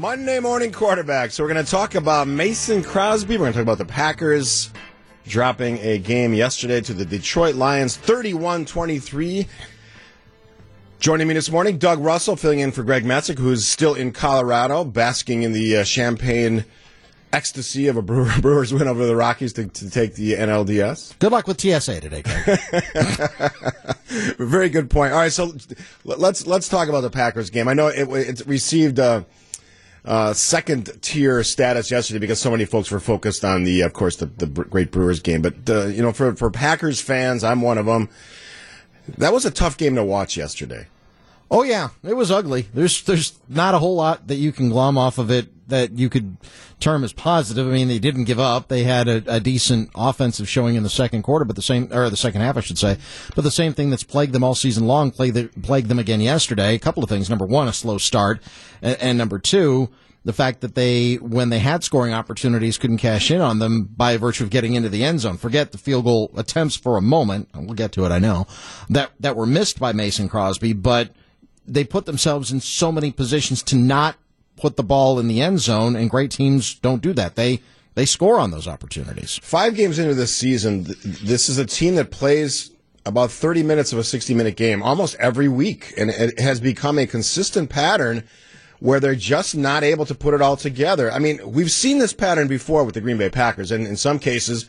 Monday morning quarterback. So we're going to talk about Mason Crosby. We're going to talk about the Packers dropping a game yesterday to the Detroit Lions 31 23. Joining me this morning, Doug Russell, filling in for Greg Matzek, who's still in Colorado, basking in the uh, champagne ecstasy of a Brewer, Brewers win over the Rockies to, to take the NLDS. Good luck with TSA today, Greg. Very good point. All right, so let's let's talk about the Packers game. I know it, it received a, a second tier status yesterday because so many folks were focused on the, of course, the, the great Brewers game. But uh, you know, for for Packers fans, I'm one of them. That was a tough game to watch yesterday. Oh yeah, it was ugly. There's there's not a whole lot that you can glom off of it that you could term as positive. I mean, they didn't give up. They had a, a, decent offensive showing in the second quarter, but the same or the second half, I should say. But the same thing that's plagued them all season long plagued, plagued them again yesterday. A couple of things. Number one, a slow start, and, and number two, the fact that they, when they had scoring opportunities, couldn't cash in on them by virtue of getting into the end zone. Forget the field goal attempts for a moment. We'll get to it, I know, that, that were missed by Mason Crosby, but they put themselves in so many positions to not put the ball in the end zone, and great teams don't do that. They they score on those opportunities. Five games into this season, this is a team that plays about 30 minutes of a 60 minute game almost every week, and it has become a consistent pattern where they're just not able to put it all together. I mean, we've seen this pattern before with the Green Bay Packers, and in some cases,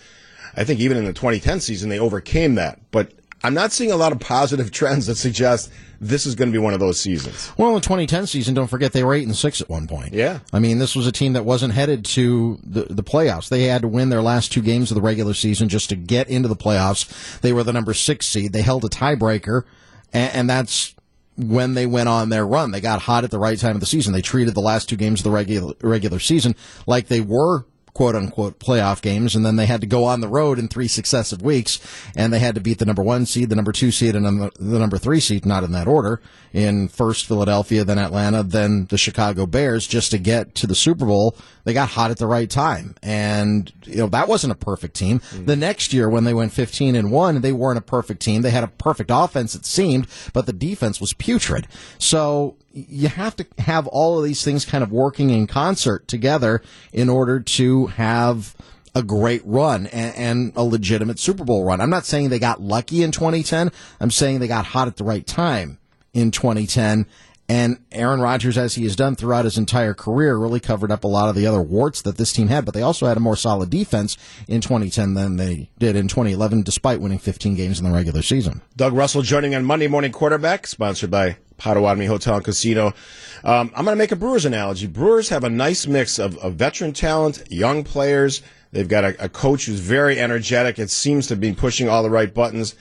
I think even in the 2010 season, they overcame that. But I'm not seeing a lot of positive trends that suggest this is going to be one of those seasons. Well, in the 2010 season, don't forget they were eight and six at one point. Yeah, I mean this was a team that wasn't headed to the the playoffs. They had to win their last two games of the regular season just to get into the playoffs. They were the number six seed. They held a tiebreaker, and, and that's when they went on their run. They got hot at the right time of the season. They treated the last two games of the regular regular season like they were quote unquote playoff games, and then they had to go on the road in three successive weeks, and they had to beat the number one seed, the number two seed, and the number three seed, not in that order, in first Philadelphia, then Atlanta, then the Chicago Bears, just to get to the Super Bowl. They got hot at the right time, and you know that wasn't a perfect team. Mm-hmm. The next year, when they went fifteen and one, they weren't a perfect team. They had a perfect offense, it seemed, but the defense was putrid. So you have to have all of these things kind of working in concert together in order to have a great run and, and, a legitimate Super Bowl run. I'm not saying they got lucky in 2010. I'm saying they got hot at the right time in 2010. And Aaron Rodgers, as he has done throughout his entire career, really covered up a lot of the other warts that this team had. But they also had a more solid defense in 2010 than they did in 2011, despite winning 15 games in the regular season. Doug Russell joining on Monday Morning Quarterback, sponsored by Potawatomi Hotel and Casino. Um, I'm going to make a Brewers analogy. Brewers have a nice mix of, of veteran talent, young players. They've got a, a, coach who's very energetic. It seems to be pushing all the right buttons.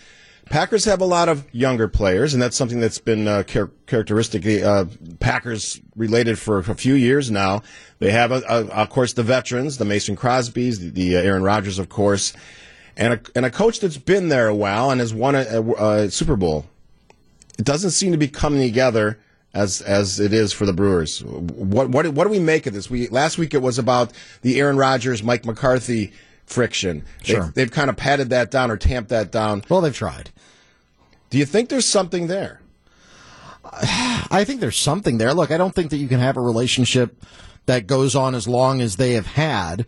Packers have a lot of younger players, and that's something that's been uh, char- characteristically uh, Packers related for a few years now. They have, a, a, of course, the veterans, the Mason Crosbys, the, the uh, Aaron Rodgers, of course, and a, and a coach that's been there a while and has won a, a Super Bowl it doesn't seem to be coming together as as it is for the Brewers. What what what do we make of this? We last week it was about the Aaron Rodgers Mike McCarthy friction. Sure. They've, they've kind of patted that down or tamped that down. Well, they've tried. Do you think there's something there? I think there's something there. Look, I don't think that you can have a relationship that goes on as long as they have had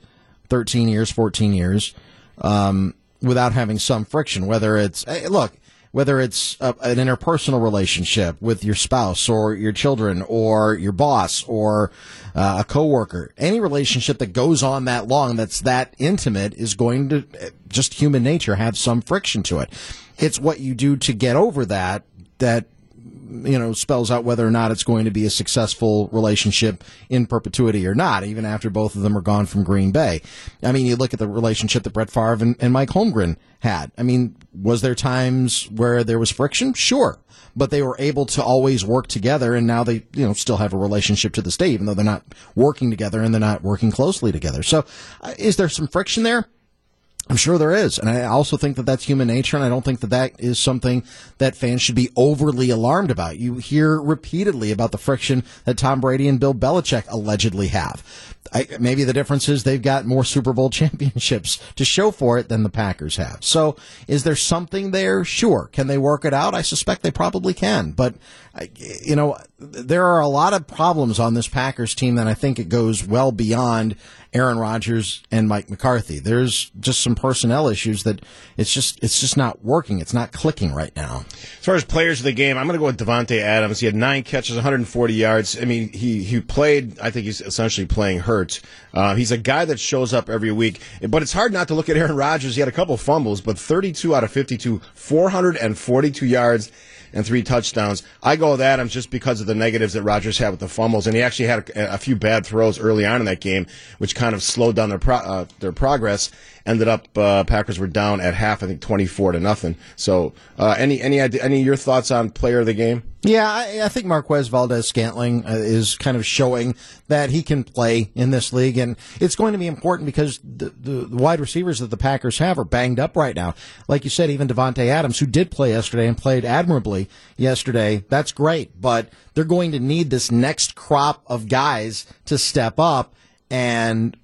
13 years, 14 years, um, without having some friction. Whether it's, look, whether it's a, an interpersonal relationship with your spouse or your children or your boss or uh, a coworker, any relationship that goes on that long, that's that intimate, is going to just human nature have some friction to it. It's what you do to get over that that you know spells out whether or not it's going to be a successful relationship in perpetuity or not, even after both of them are gone from Green Bay. I mean, you look at the relationship that Brett Favre and, and Mike Holmgren had. I mean, was there times where there was friction? Sure. But they were able to always work together, and now they, you know, still have a relationship to this day, even though they're not working together and they're not working closely together. So, uh, is there some friction there? I'm sure there is. And I also think that that's human nature. And I don't think that that is something that fans should be overly alarmed about. You hear repeatedly about the friction that Tom Brady and Bill Belichick allegedly have. I, maybe the difference is they've got more Super Bowl championships to show for it than the Packers have. So is there something there? Sure. Can they work it out? I suspect they probably can. But, you know, there are a lot of problems on this Packers team that I think it goes well beyond Aaron Rodgers and Mike McCarthy. There's just some personnel issues that it's just it's just not working. It's not clicking right now. As far as players of the game, I'm going to go with Davante Adams. He had nine catches, 140 yards. I mean, he he played. I think he's essentially playing hurt. Uh, he's a guy that shows up every week, but it's hard not to look at Aaron Rodgers. He had a couple fumbles, but 32 out of 52, 442 yards and three touchdowns. I go with Adams just because of the negatives that Rodgers had with the fumbles, and he actually had a, a few bad throws early on in that game, which kind of slowed down their pro, uh, their progress. Ended up uh, Packers were down at half, I think twenty four to nothing. So, uh, any any any of your thoughts on player of the game? Yeah, I, I think Marquez Valdes-Scantling uh, is kind of showing that he can play in this league, and it's going to be important because the, the, the wide receivers that the Packers have are banged up right now. Like you said, even Davante Adams, who did play yesterday and played admirably yesterday, that's great, but they're going to need this next crop of guys to step up and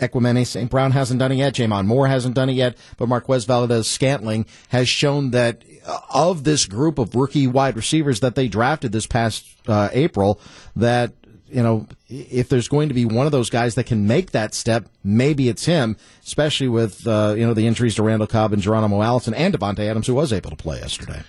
Equanimeous St. Brown hasn't done it yet. J'Mon Moore hasn't done it yet. But Marquez Valdes-Scantling has shown that uh, of this group of rookie wide receivers that they drafted this past uh, April, that you know, if there's going to be one of those guys that can make that step, maybe it's him, especially with, uh, you know, the injuries to Randall Cobb and Geronimo Allison and Davante Adams, who was able to play yesterday.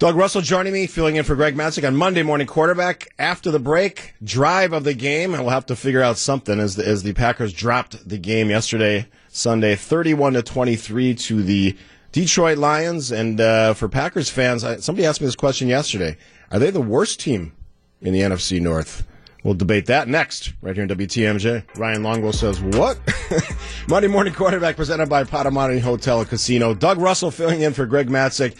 Doug Russell joining me, filling in for Greg Matzek on Monday Morning Quarterback. After the break, drive of the game, and we'll have to figure out something as the, as the Packers dropped the game yesterday, Sunday, 31 to 23 to the Detroit Lions. And uh, for Packers fans, I, somebody asked me this question yesterday: Are they the worst team in the NFC North? We'll debate that next, right here in WTMJ. Ryan Longwell says, What? Monday Morning Quarterback presented by Potawatomi Hotel and Casino. Doug Russell filling in for Greg Matzek.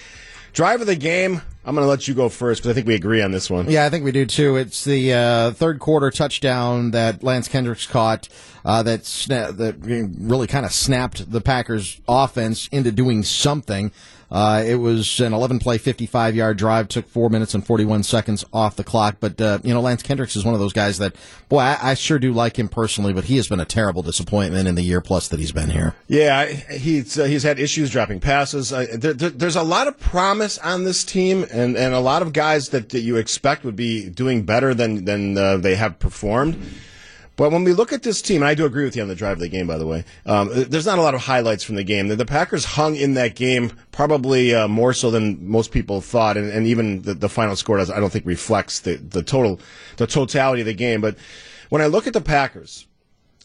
Drive of the game. I'm going to let you go first because I think we agree on this one. Yeah, I think we do too. It's the uh, third quarter touchdown that Lance Kendricks caught uh, that sna- that really kind of snapped the Packers' offense into doing something. Uh, it was an 11 play, 55 yard drive, took four minutes and 41 seconds off the clock. But, uh, you know, Lance Kendricks is one of those guys that, boy, I, I, sure do like him personally, but he has been a terrible disappointment in the year plus that he's been here. Yeah, he's, uh, he's had issues dropping passes. There, there, there's a lot of promise on this team and, and a lot of guys that, that you expect would be doing better than, than uh, they have performed. But when we look at this team, and I do agree with you on the drive of the game, by the way, um, there's not a lot of highlights from the game. The, the Packers hung in that game probably uh, more so than most people thought, and, and even the, the, final score does, I don't think reflects the, the total the totality of the game. But when I look at the Packers,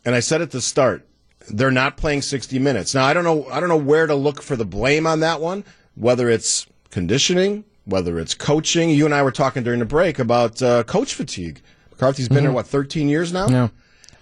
and I said at the start, they're not playing 60 minutes. Now I don't know I don't know where to look for the blame on that one, whether it's conditioning, whether it's coaching. You and I were talking during the break about uh, coach fatigue. McCarthy's been mm-hmm. here what 13 years now. Yeah.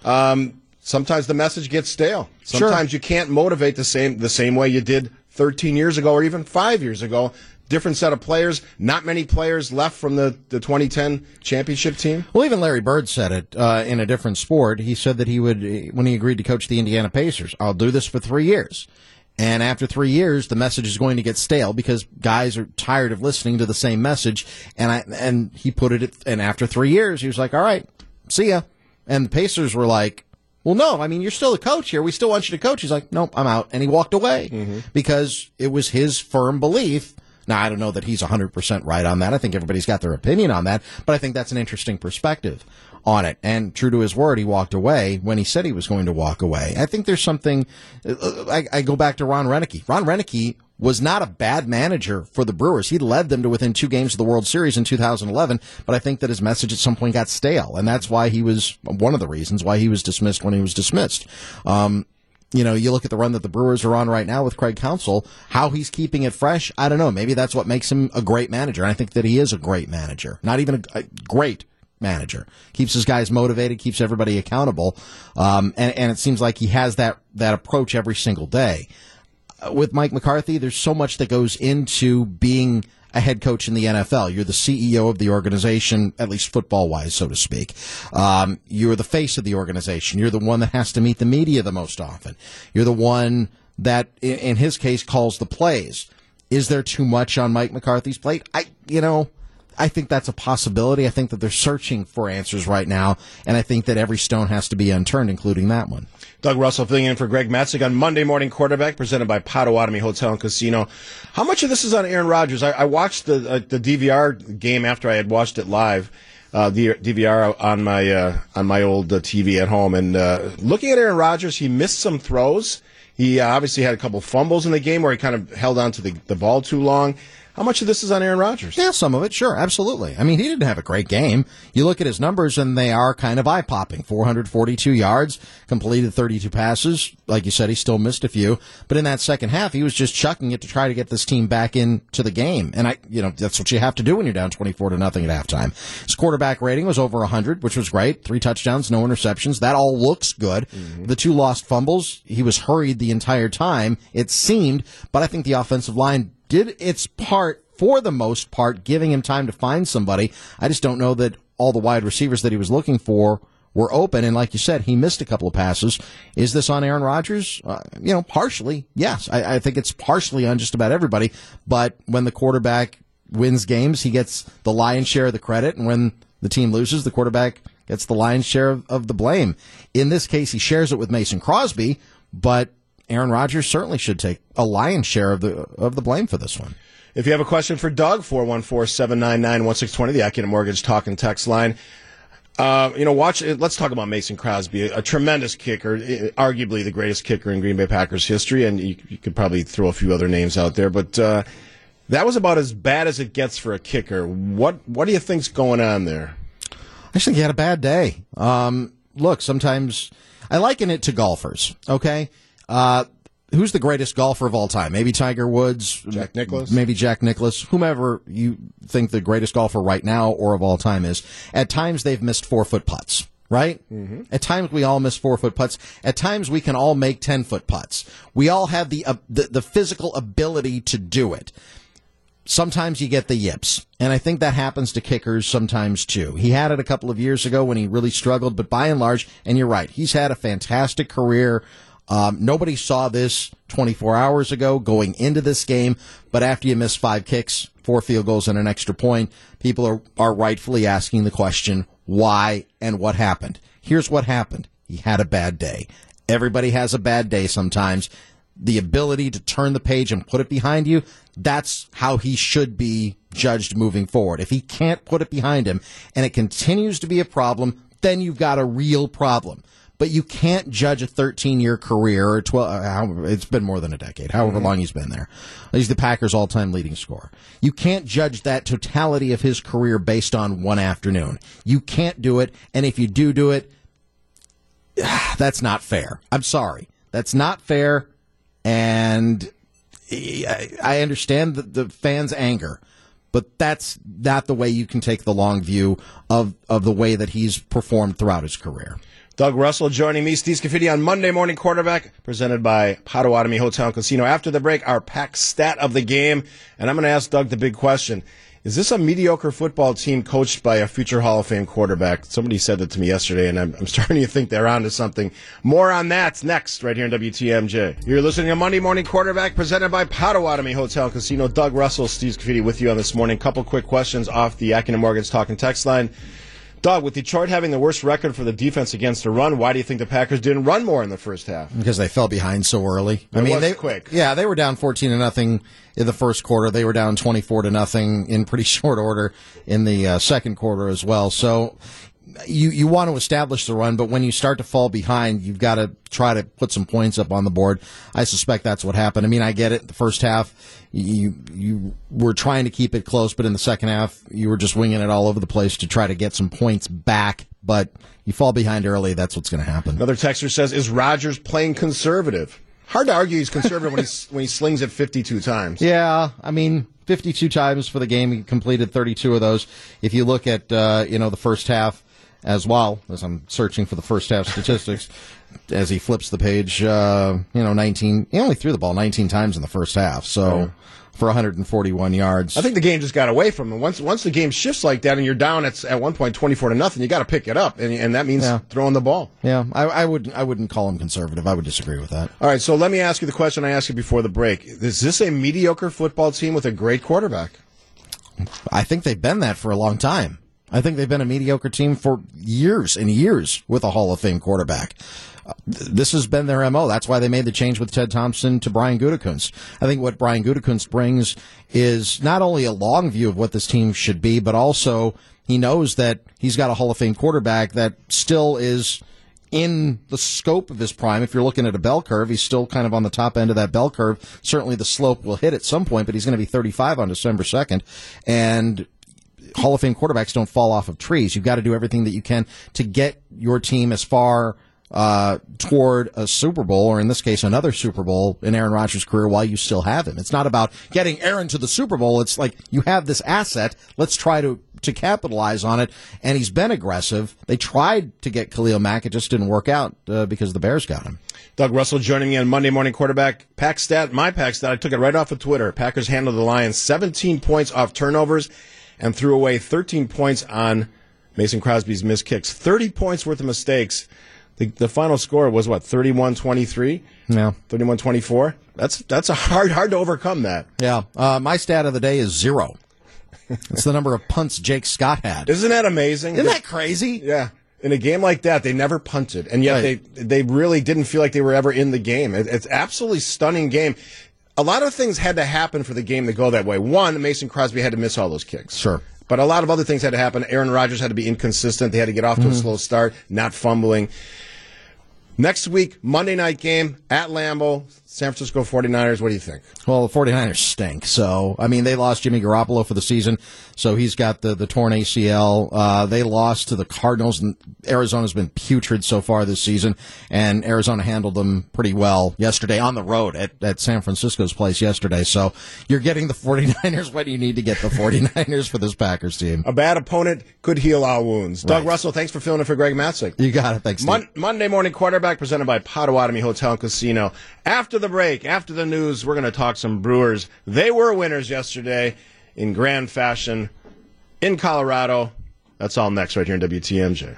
Um, sometimes the message gets stale. Sometimes sure. you can't motivate the same the same way you did 13 years ago or even five years ago. Different set of players. Not many players left from the, the 2010 championship team. Well, even Larry Bird said it uh, in a different sport. He said that he would, when he agreed to coach the Indiana Pacers, I'll do this for three years. And after three years, the message is going to get stale because guys are tired of listening to the same message. And I and he put it. And after three years, he was like, "All right, see ya." And the Pacers were like, well, no, I mean, you're still the coach here. We still want you to coach. He's like, nope, I'm out. And he walked away mm-hmm. because it was his firm belief. Now, I don't know that he's 100% right on that. I think everybody's got their opinion on that, but I think that's an interesting perspective on it. And true to his word, he walked away when he said he was going to walk away. I think there's something, uh, I, I go back to Ron Roenicke. Ron Roenicke was not a bad manager for the Brewers. He led them to within two games of the World Series in 2011, but I think that his message at some point got stale, and that's why he was one of the reasons why he was dismissed when he was dismissed. Um, you know, you look at the run that the Brewers are on right now with Craig Counsell, how he's keeping it fresh. I don't know. Maybe that's what makes him a great manager. I think that he is a great manager. Not even a, a great manager. Keeps his guys motivated, keeps everybody accountable. Um, and, and it seems like he has that, that approach every single day with Mike McCarthy, there's so much that goes into being a head coach in the NFL. You're the CEO of the organization, at least football wise, so to speak. Um, you're the face of the organization. You're the one that has to meet the media the most often. You're the one that, in his case, calls the plays. Is there too much on Mike McCarthy's plate? I, you know, I think that's a possibility. I think that they're searching for answers right now, and I think that every stone has to be unturned, including that one. Doug Russell filling in for Greg Matzek on Monday Morning Quarterback, presented by Potawatomi Hotel and Casino. How much of this is on Aaron Rodgers? I, I watched the uh, the DVR game after I had watched it live. uh, the DVR on my uh, on my old uh, TV at home, and uh, looking at Aaron Rodgers, he missed some throws. He uh, obviously had a couple fumbles in the game where he kind of held on to the, the ball too long. How much of this is on Aaron Rodgers? Yeah, some of it, sure, absolutely. I mean, he didn't have a great game. You look at his numbers, and they are kind of eye popping 442 yards, completed 32 passes. Like you said, he still missed a few. But in that second half, he was just chucking it to try to get this team back into the game. And I, you know, that's what you have to do when you're down 24 to nothing at halftime. His quarterback rating was over 100, which was great. Three touchdowns, no interceptions. That all looks good. Mm-hmm. The two lost fumbles, he was hurried the entire time, it seemed. But I think the offensive line did its part for the most part, giving him time to find somebody. I just don't know that all the wide receivers that he was looking for were open. And like you said, he missed a couple of passes. Is this on Aaron Rodgers? Uh, you know, partially, yes. I, I, think it's partially on just about everybody. But when the quarterback wins games, he gets the lion's share of the credit. And when the team loses, the quarterback gets the lion's share of, of the blame. In this case, he shares it with Mason Crosby, but Aaron Rodgers certainly should take a lion's share of the of the blame for this one. If you have a question for Doug, 414-799-1620, the Accunet Mortgage talk and text line. Uh, you know, watch. Let's talk about Mason Crosby, a, tremendous kicker, arguably the greatest kicker in Green Bay Packers history, and you, you could probably throw a few other names out there, but uh, that was about as bad as it gets for a kicker. What What do you think's going on there? I think he had a bad day. Um, look, sometimes I liken it to golfers. Okay, uh, who's the greatest golfer of all time? Maybe Tiger Woods, Jack Nicklaus, maybe Jack Nicklaus, whomever you think the greatest golfer right now or of all time is. At times they've missed four foot putts. Right? Mm-hmm. At times we all miss four foot putts. At times we can all make ten foot putts. We all have the, uh, the the physical ability to do it sometimes you get the yips. And I think that happens to kickers sometimes too. He had it a couple of years ago when he really struggled, but by and large, and you're right, he's had a fantastic career. Um, nobody saw this 24 hours ago going into this game, but after you miss five kicks, four field goals, and an extra point, people are, are rightfully asking the question, why and what happened? Here's what happened. He had a bad day. Everybody has a bad day sometimes. The ability to turn the page and put it behind you, that's how he should be judged moving forward. If he can't put it behind him and it continues to be a problem, then you've got a real problem but you can't judge a 13 year career or 12, uh, it's been more than a decade, however mm-hmm. long he's been there. He's the Packers all time leading scorer. You can't judge that totality of his career based on one afternoon. You can't do it. And if you do do it, that's not fair. I'm sorry. That's not fair. And I understand the, the fans' anger but that's not the way you can take the long view of, of the way that he's performed throughout his career. Doug Russell joining me, Steve Scaffidi on Monday Morning Quarterback, presented by Potawatomi Hotel and Casino. After the break, our pack stat of the game, and I'm going to ask Doug the big question. Is this a mediocre football team coached by a future Hall of Fame quarterback? Somebody said that to me yesterday, and I'm, I'm starting to think they're onto something. More on that next, right here in WTMJ. You're listening to Monday Morning Quarterback, presented by Potawatomi Hotel Casino. Doug Russell, Steve Scaffidi with you on this morning. Couple quick questions off the Accunet Mortgage Talking text line. Doug, with Detroit having the worst record for the defense against the run, why do you think the Packers didn't run more in the first half? Because they fell behind so early. It I mean, they quick. Yeah, they were down fourteen to nothing in the first quarter. They were down twenty four to nothing in pretty short order in the uh, second quarter as well. So you you want to establish the run, but when you start to fall behind, you've got to try to put some points up on the board. I suspect that's what happened. I mean, I get it. The first half, you you were trying to keep it close, but in the second half, you were just winging it all over the place to try to get some points back. But you fall behind early, that's what's going to happen. Another texter says, "Is Rodgers playing conservative?" Hard to argue he's conservative when he when he slings it 52 times. Yeah, I mean, 52 times for the game. He completed 32 of those. If you look at uh, you know the first half as well as I'm searching for the first half statistics. as he flips the page, uh, you know, 19. He only threw the ball 19 times in the first half, so for 141 yards. I think the game just got away from him. Once once the game shifts like that, and you're down at at one point 24 to nothing, you got to pick it up, and, and that means yeah. throwing the ball. Yeah, I, I would I wouldn't call him conservative. I would disagree with that. All right, so let me ask you the question I asked you before the break: Is this a mediocre football team with a great quarterback? I think they've been that for a long time. I think they've been a mediocre team for years and years with a Hall of Fame quarterback. This has been their MO. That's why they made the change with Ted Thompson to Brian Gutekunst. I think what Brian Gutekunst brings is not only a long view of what this team should be, but also He knows that he's got a Hall of Fame quarterback that still is in the scope of his prime. If you're looking at a bell curve, he's still kind of on the top end of that bell curve. Certainly the slope will hit at some point, but he's going to be 35 on December 2nd. And Hall of Fame quarterbacks don't fall off of trees. You've got to do everything that you can to get your team as far uh, toward a Super Bowl, or in this case, another Super Bowl in Aaron Rodgers' career while you still have him. It's not about getting Aaron to the Super Bowl. It's like you have this asset. Let's try to to capitalize on it. And he's been aggressive. They tried to get Khalil Mack. It just didn't work out uh, because the Bears got him. Doug Russell joining me on Monday Morning Quarterback. Pack stat, my pack stat, I took it right off of Twitter. Packers handled the Lions 17 points off turnovers and threw away 13 points on Mason Crosby's missed kicks. 30 points worth of mistakes. The, the final score was what, 31-23? Yeah. 31-24? That's, that's a hard, hard to overcome that. Yeah. Uh, my stat of the day is zero. it's the number of punts JK Scott had. Isn't that amazing? Isn't that crazy? Yeah. In a game like that, they never punted, and yet Right. they they really didn't feel like they were ever in the game. It, it's absolutely stunning game. A lot of things had to happen for the game to go that way. One, Mason Crosby had to miss all those kicks. Sure. But a lot of other things had to happen. Aaron Rodgers had to be inconsistent. They had to get off to a mm-hmm. slow start, not fumbling. Next week, Monday night game at Lambeau, San Francisco 49ers. What do you think? Well, the 49ers stink. So, I mean, they lost Jimmy Garoppolo for the season, so he's got the, the torn ACL. Uh, they lost to the Cardinals, and Arizona's been putrid so far this season, and Arizona handled them pretty well yesterday on the road at, at San Francisco's place yesterday. So, you're getting the 49ers what do you need to get the 49ers for this Packers team. A bad opponent could heal all wounds. Doug Right. Russell, thanks for filling in for Greg Matzek. You got it. Thanks, Steve. Mon- Monday morning quarterback presented by Potawatomi Hotel and Casino. After the break, after the news, we're going to talk some Brewers. They were winners yesterday in grand fashion in Colorado. That's all next right here in WTMJ.